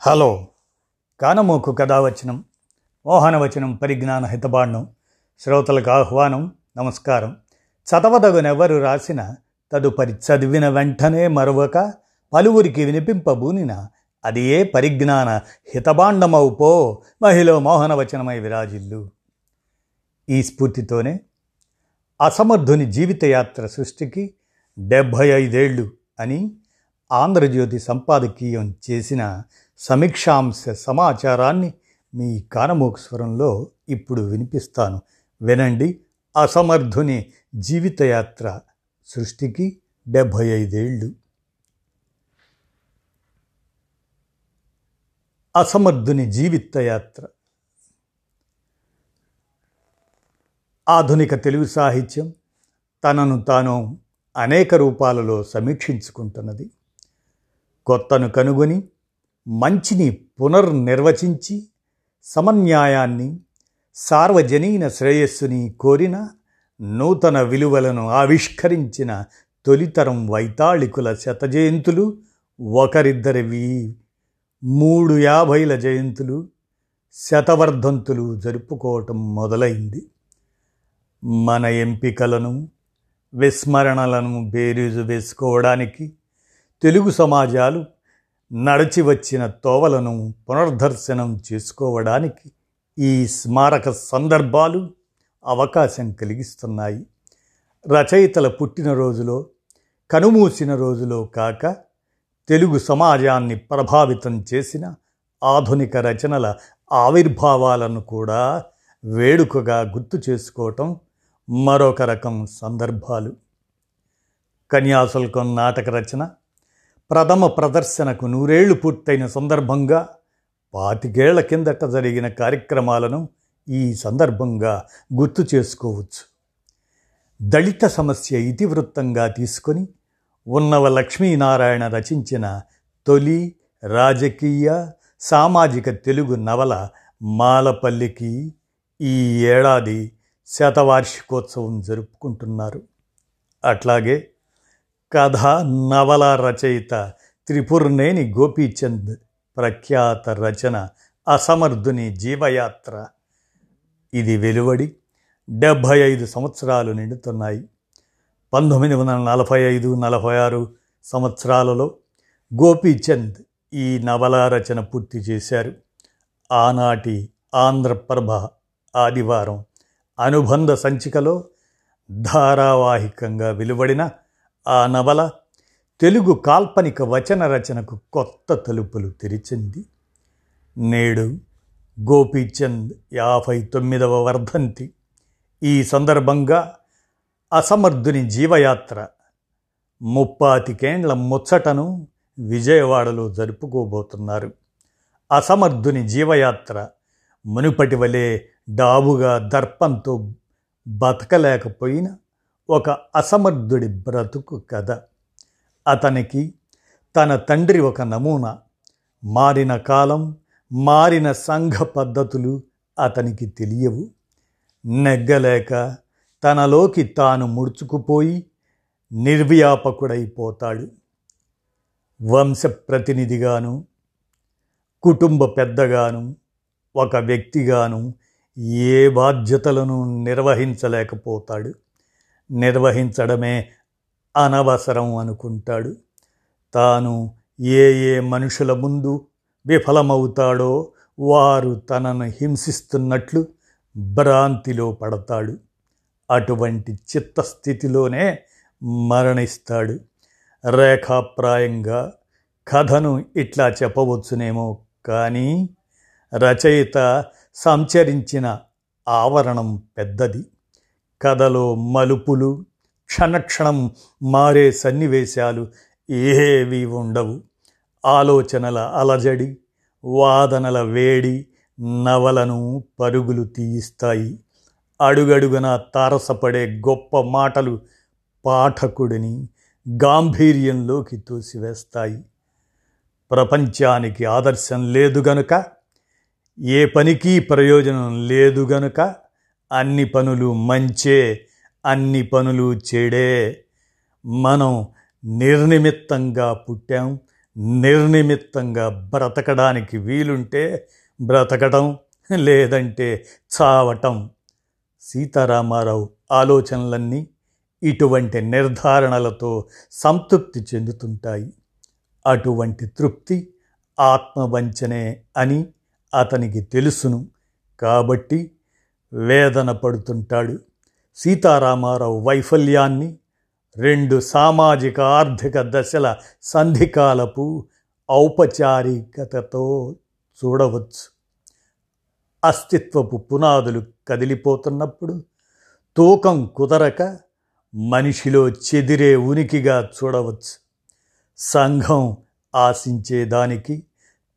Hello. కానమోకు కథావచనం మోహనవచనం పరిజ్ఞాన హితబాండం శ్రోతలకు ఆహ్వానం నమస్కారం. చదవదగునెవరు రాసిన తదుపరి చదివిన వెంటనే మరొక పలువురికి వినిపింపబూనిన అది ఏ పరిజ్ఞాన హితబాండమవు పో మహిళ మోహనవచనమై విరాజిల్లు. ఈ స్ఫూర్తితోనే అసమర్థుని జీవితయాత్ర సృష్టికి డెబ్భై ఐదేళ్ళు అని ఆంధ్రజ్యోతి సంపాదకీయం చేసిన సమీక్షాంశ సమాచారాన్ని మీ కానమోకు స్వరంలో ఇప్పుడు వినిపిస్తాను. వినండి. అసమర్థుని జీవితయాత్ర సృష్టికి డెబ్భై ఐదేళ్ళు అసమర్థుని జీవితయాత్ర. ఆధునిక తెలుగు సాహిత్యం తనను తాను అనేక రూపాలలో సమీక్షించుకుంటున్నది. కొత్తను కనుగొని మంచిని పునర్నిర్వచించి సమన్యాయాన్ని సార్వజనీన శ్రేయస్సుని కోరిన నూతన విలువలను ఆవిష్కరించిన తొలితరం వైతాళికుల శతజయంతులు ఒకరిద్దరివి. మూడు యాభైల జయంతులు శతవర్ధంతులు జరుపుకోవటం మొదలైంది. మన ఎంపికలను విస్మరణలను బేరీజు వేసుకోవడానికి తెలుగు సమాజాలు నడిచి వచ్చిన తోవలను పునర్దర్శనం చేసుకోవడానికి ఈ స్మారక సందర్భాలు అవకాశం కలిగిస్తున్నాయి. రచయితల పుట్టినరోజులో కనుమూసిన రోజులో కాక తెలుగు సమాజాన్ని ప్రభావితం చేసిన ఆధునిక రచనల ఆవిర్భావాలను కూడా వేడుకగా గుర్తు చేసుకోవటం మరొక రకం సందర్భాలు. కన్యాశుల్కం నాటక రచన ప్రథమ ప్రదర్శనకు నూరేళ్ళు పూర్తయిన సందర్భంగా పాతికేళ్ళ కిందట జరిగిన కార్యక్రమాలను ఈ సందర్భంగా గుర్తు చేసుకోవచ్చు. దళిత సమస్య ఇతివృత్తంగా తీసుకొని ఉన్నవ లక్ష్మీనారాయణ రచించిన తొలి రాజకీయ సామాజిక తెలుగు నవల మాలపల్లికి ఈ ఏడాది శతవార్షికోత్సవం జరుపుకుంటున్నారు. అట్లాగే కథ నవల రచయిత త్రిపుర్నేని గోపీచంద్ ప్రఖ్యాత రచన అసమర్థుని జీవయాత్ర. ఇది వెలువడి డెబ్భై ఐదు సంవత్సరాలు నిండుతున్నాయి. పంతొమ్మిది వందల నలభై ఐదు నలభై ఆరు సంవత్సరాలలో గోపీచంద్ ఈ నవల రచన పూర్తి చేశారు. ఆనాటి ఆంధ్రప్రభ ఆదివారం అనుబంధ సంచికలో ధారావాహికంగా వెలువడిన ఆ నవల తెలుగు కాల్పనిక వచన రచనకు కొత్త తలుపులు తెరిచింది. నేడు గోపీచంద్ యాభై తొమ్మిదవ వర్ధంతి. ఈ సందర్భంగా అసమర్థుని జీవయాత్ర ముప్పాతికేండ్ల ముచ్చటను విజయవాడలో జరుపుకోబోతున్నారు. అసమర్థుని జీవయాత్ర మునుపటి వలె డాబుగా దర్పంతో బతకలేకపోయిన ఒక అసమర్థుడి బ్రతుకు కథ. అతనికి తన తండ్రి ఒక నమూనా. మారిన కాలం మారిన సంఘ పద్ధతులు అతనికి తెలియవు. నెగ్గలేక తనలోకి తాను ముడుచుకుపోయి నిర్వ్యాపకుడైపోతాడు. వంశప్రతినిధిగాను కుటుంబ పెద్దగాను ఒక వ్యక్తిగాను ఏ బాధ్యతలను నిర్వహించలేకపోతాడు. నిర్వహించడమే అనవసరం అనుకుంటాడు. తాను ఏ ఏ మనుషుల ముందు విఫలమవుతాడో వారు తనను హింసిస్తున్నట్లు భ్రాంతిలో పడతాడు. అటువంటి చిత్తస్థితిలోనే మరణిస్తాడు. రేఖాప్రాయంగా కథను ఇట్లా చెప్పవచ్చునేమో కానీ రచయిత సంచరించిన ఆవరణం పెద్దది. కథలో మలుపులు క్షణక్షణం మారే సన్నివేశాలు ఏవి ఉండవు. ఆలోచనల అలజడి వాదనల వేడి నవలను పరుగులు తీయిస్తాయి. అడుగడుగున తారసపడే గొప్ప మాటలు పాఠకుడిని గాంభీర్యంలోకి తోసివేస్తాయి. ప్రపంచానికి ఆదర్శం లేదు గనుక ఏ పనికి ప్రయోజనం లేదు గనుక అన్ని పనులు మంచే అన్ని పనులు చెడే. మనం నిర్నిమిత్తంగా పుట్టాం నిర్నిమిత్తంగా బ్రతకడానికి వీలుంటే బ్రతకటం లేదంటే చావటం. సీతారామారావు ఆలోచనలన్నీ ఇటువంటి నిర్ధారణలతో సంతృప్తి చెందుతుంటాయి. అటువంటి తృప్తి ఆత్మవంచనే అని అతనికి తెలుసును. కాబట్టి వేదన పడుతుంటాడు. సీతారామారావు వైఫల్యాన్ని రెండు సామాజిక ఆర్థిక దశల సంధికాలపు ఔపచారికతతో చూడవచ్చు. అస్తిత్వపు పునాదులు కదిలిపోతున్నప్పుడు తూకం కుదరక మనిషిలో చెదిరే ఉనికిగా చూడవచ్చు. సంఘం ఆశించేదానికి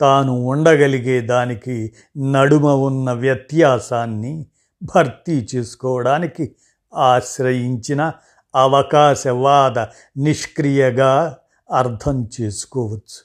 తాను ఉండగలిగే దానికి నడుమ ఉన్న వ్యత్యాసాన్ని భర్తీ చేసుకోవడానికి ఆశ్రయించిన అవకాశవాద నిష్క్రియగా అర్థం చేసుకోవచ్చు.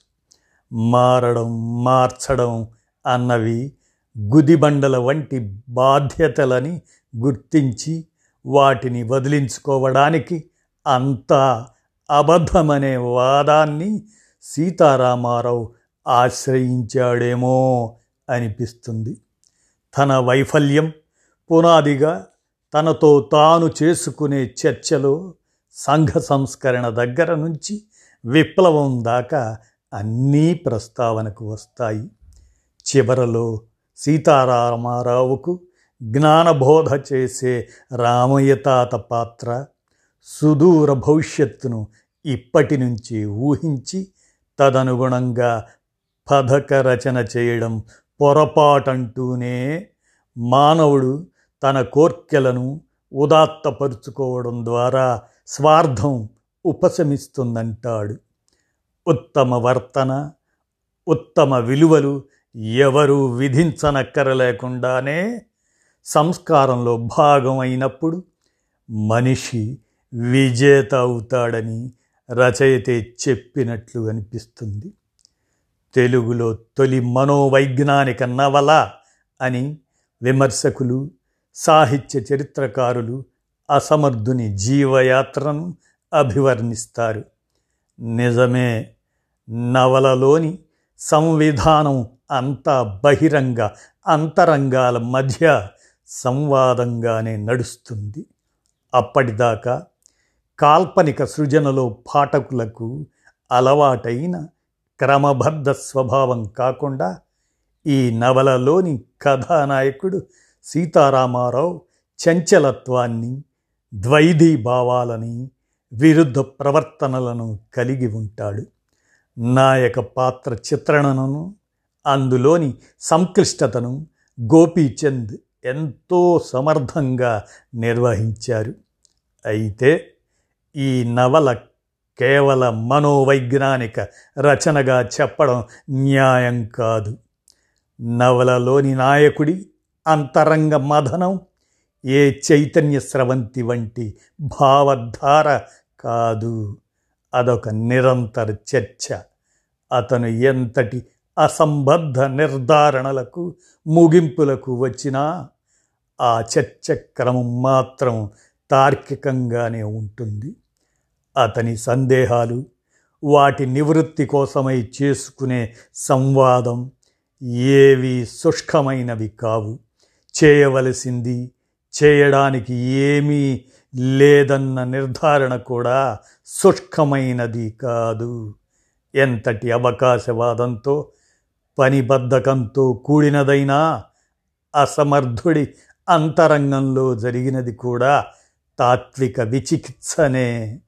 మారడం మార్చడం అన్నవి గుదిబండల వంటి బాధ్యతలని గుర్తించి వాటిని వదిలించుకోవడానికి అంతా అబద్ధమనే వాదాన్ని సీతారామారావు ఆశ్రయించాడేమో అనిపిస్తుంది. తన వైఫల్యం పునాదిగా తనతో తాను చేసుకునే చర్చలో సంఘ సంస్కరణ దగ్గర నుంచి విప్లవం దాకా అన్నీ ప్రస్తావనకు వస్తాయి. చివరలో సీతారామారావుకు జ్ఞానబోధ చేసే రామయ్య తాత పాత్ర సుదూర భవిష్యత్తును ఇప్పటి నుంచి ఊహించి తదనుగుణంగా పథక రచన చేయడం పొరపాటంటూనే మానవుడు తన కోర్కెలను ఉదాత్తపరుచుకోవడం ద్వారా స్వార్థం ఉపశమిస్తుందంటాడు. ఉత్తమ వర్తన ఉత్తమ విలువలు ఎవరు విధించనక్కరలేకుండానే సంస్కారంలో భాగం అయినప్పుడు మనిషి విజేత అవుతాడని రచయితే చెప్పినట్లు అనిపిస్తుంది. తెలుగులో తొలి మనోవైజ్ఞానిక నవల అని విమర్శకులు సాహిత్య చరిత్రకారులు అసమర్థుని జీవయాత్రను అభివర్ణిస్తారు. నిజమే నవలలోని సంవిధానం అంతా బహిరంగ అంతరంగాల మధ్య సంవాదంగానే నడుస్తుంది. అప్పటిదాకా కాల్పనిక సృజనలో పాఠకులకు అలవాటైన క్రమబద్ధ స్వభావం కాకుండా ఈ నవలలోని కథానాయకుడు సీతారామారావు చంచలత్వాన్ని ద్వైధీ భావాలని విరుద్ధ ప్రవర్తనలను కలిగి ఉంటాడు. నాయక పాత్ర చిత్రణను అందులోని సంక్లిష్టతను గోపీచంద్ ఎంతో సమర్థంగా నిర్వహించారు. అయితే ఈ నవల కేవల మనోవైజ్ఞానిక రచనగా చెప్పడం న్యాయం కాదు. నవలలోని నాయకుడి అంతరంగ మదనం ఏ చైతన్య స్రవంతి వంటి భావధార కాదు. అదొక నిరంతర చర్చ. అతను ఎంతటి అసంబద్ధ నిర్ధారణలకు ముగింపులకు వచ్చినా ఆ చర్చ క్రమం మాత్రం తార్కికంగానే ఉంటుంది. అతని సందేహాలు వాటి నివృత్తి కోసమై చేసుకునే సంవాదం ఏవి శుష్కమైనవి కావు. చేయవలసింది. చేయడానికి ఏమీ లేదన్న నిర్ధారణ కూడా శుష్కమైనది కాదు. ఎంతటి అవకాశవాదంతో పనిబద్ధకంతో కూడినదైనా అసమర్థుడి అంతరంగంలో జరిగినది కూడా తాత్విక విచికిత్సనే.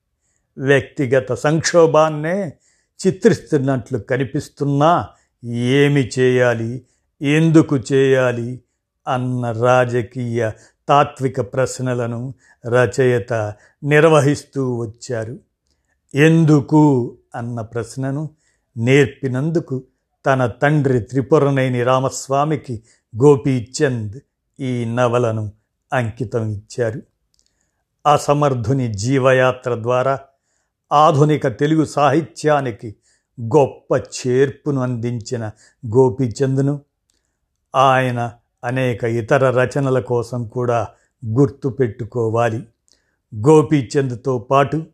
వ్యక్తిగత సంక్షోభాన్నే చిత్రిస్తున్నట్లు కనిపిస్తున్నా ఏమి చేయాలి? ఎందుకు చేయాలి? అన్న రాజకీయ తాత్విక ప్రశ్నలను రచయిత నిర్వహిస్తూ వచ్చారు. ఎందుకు అన్న ప్రశ్నను నేర్పినందుకు తన తండ్రి త్రిపురనేని రామస్వామికి గోపీచంద్ ఈ నవలను అంకితం ఇచ్చారు. అసమర్థుని జీవయాత్ర ద్వారా ఆధునిక తెలుగు సాహిత్యానికి గొప్ప చేర్పును అందించిన గోపీచంద్ను ఆయన అనేక ఇతర రచనల కోసం కూడా గుర్తుపెట్టుకోవాలి గోపీచంద్తో పాటు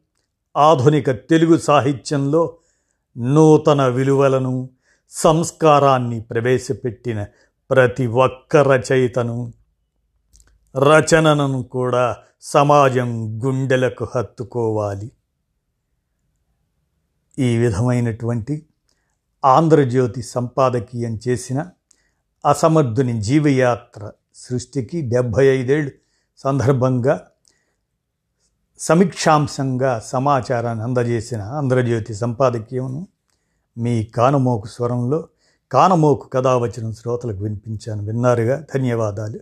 ఆధునిక తెలుగు సాహిత్యంలో నూతన విలువలను సంస్కారాన్ని ప్రవేశపెట్టిన ప్రతి ఒక్క రచయితను రచనను కూడా సమాజం గుండెలకు హత్తుకోవాలి. ఈ విధమైనటువంటి ఆంధ్రజ్యోతి సంపాదకీయం చేసిన అసమర్థుని జీవయాత్ర సృష్టికి డెబ్భై ఐదేళ్ళు. సందర్భంగా సమీక్షాంశంగా సమాచారాన్ని అందజేసిన ఆంధ్రజ్యోతి సంపాదకీయమును మీ కానమోకు స్వరంలో కానమోకు కథావచనం శ్రోతలకు వినిపించాను. విన్నారుగా? ధన్యవాదాలు.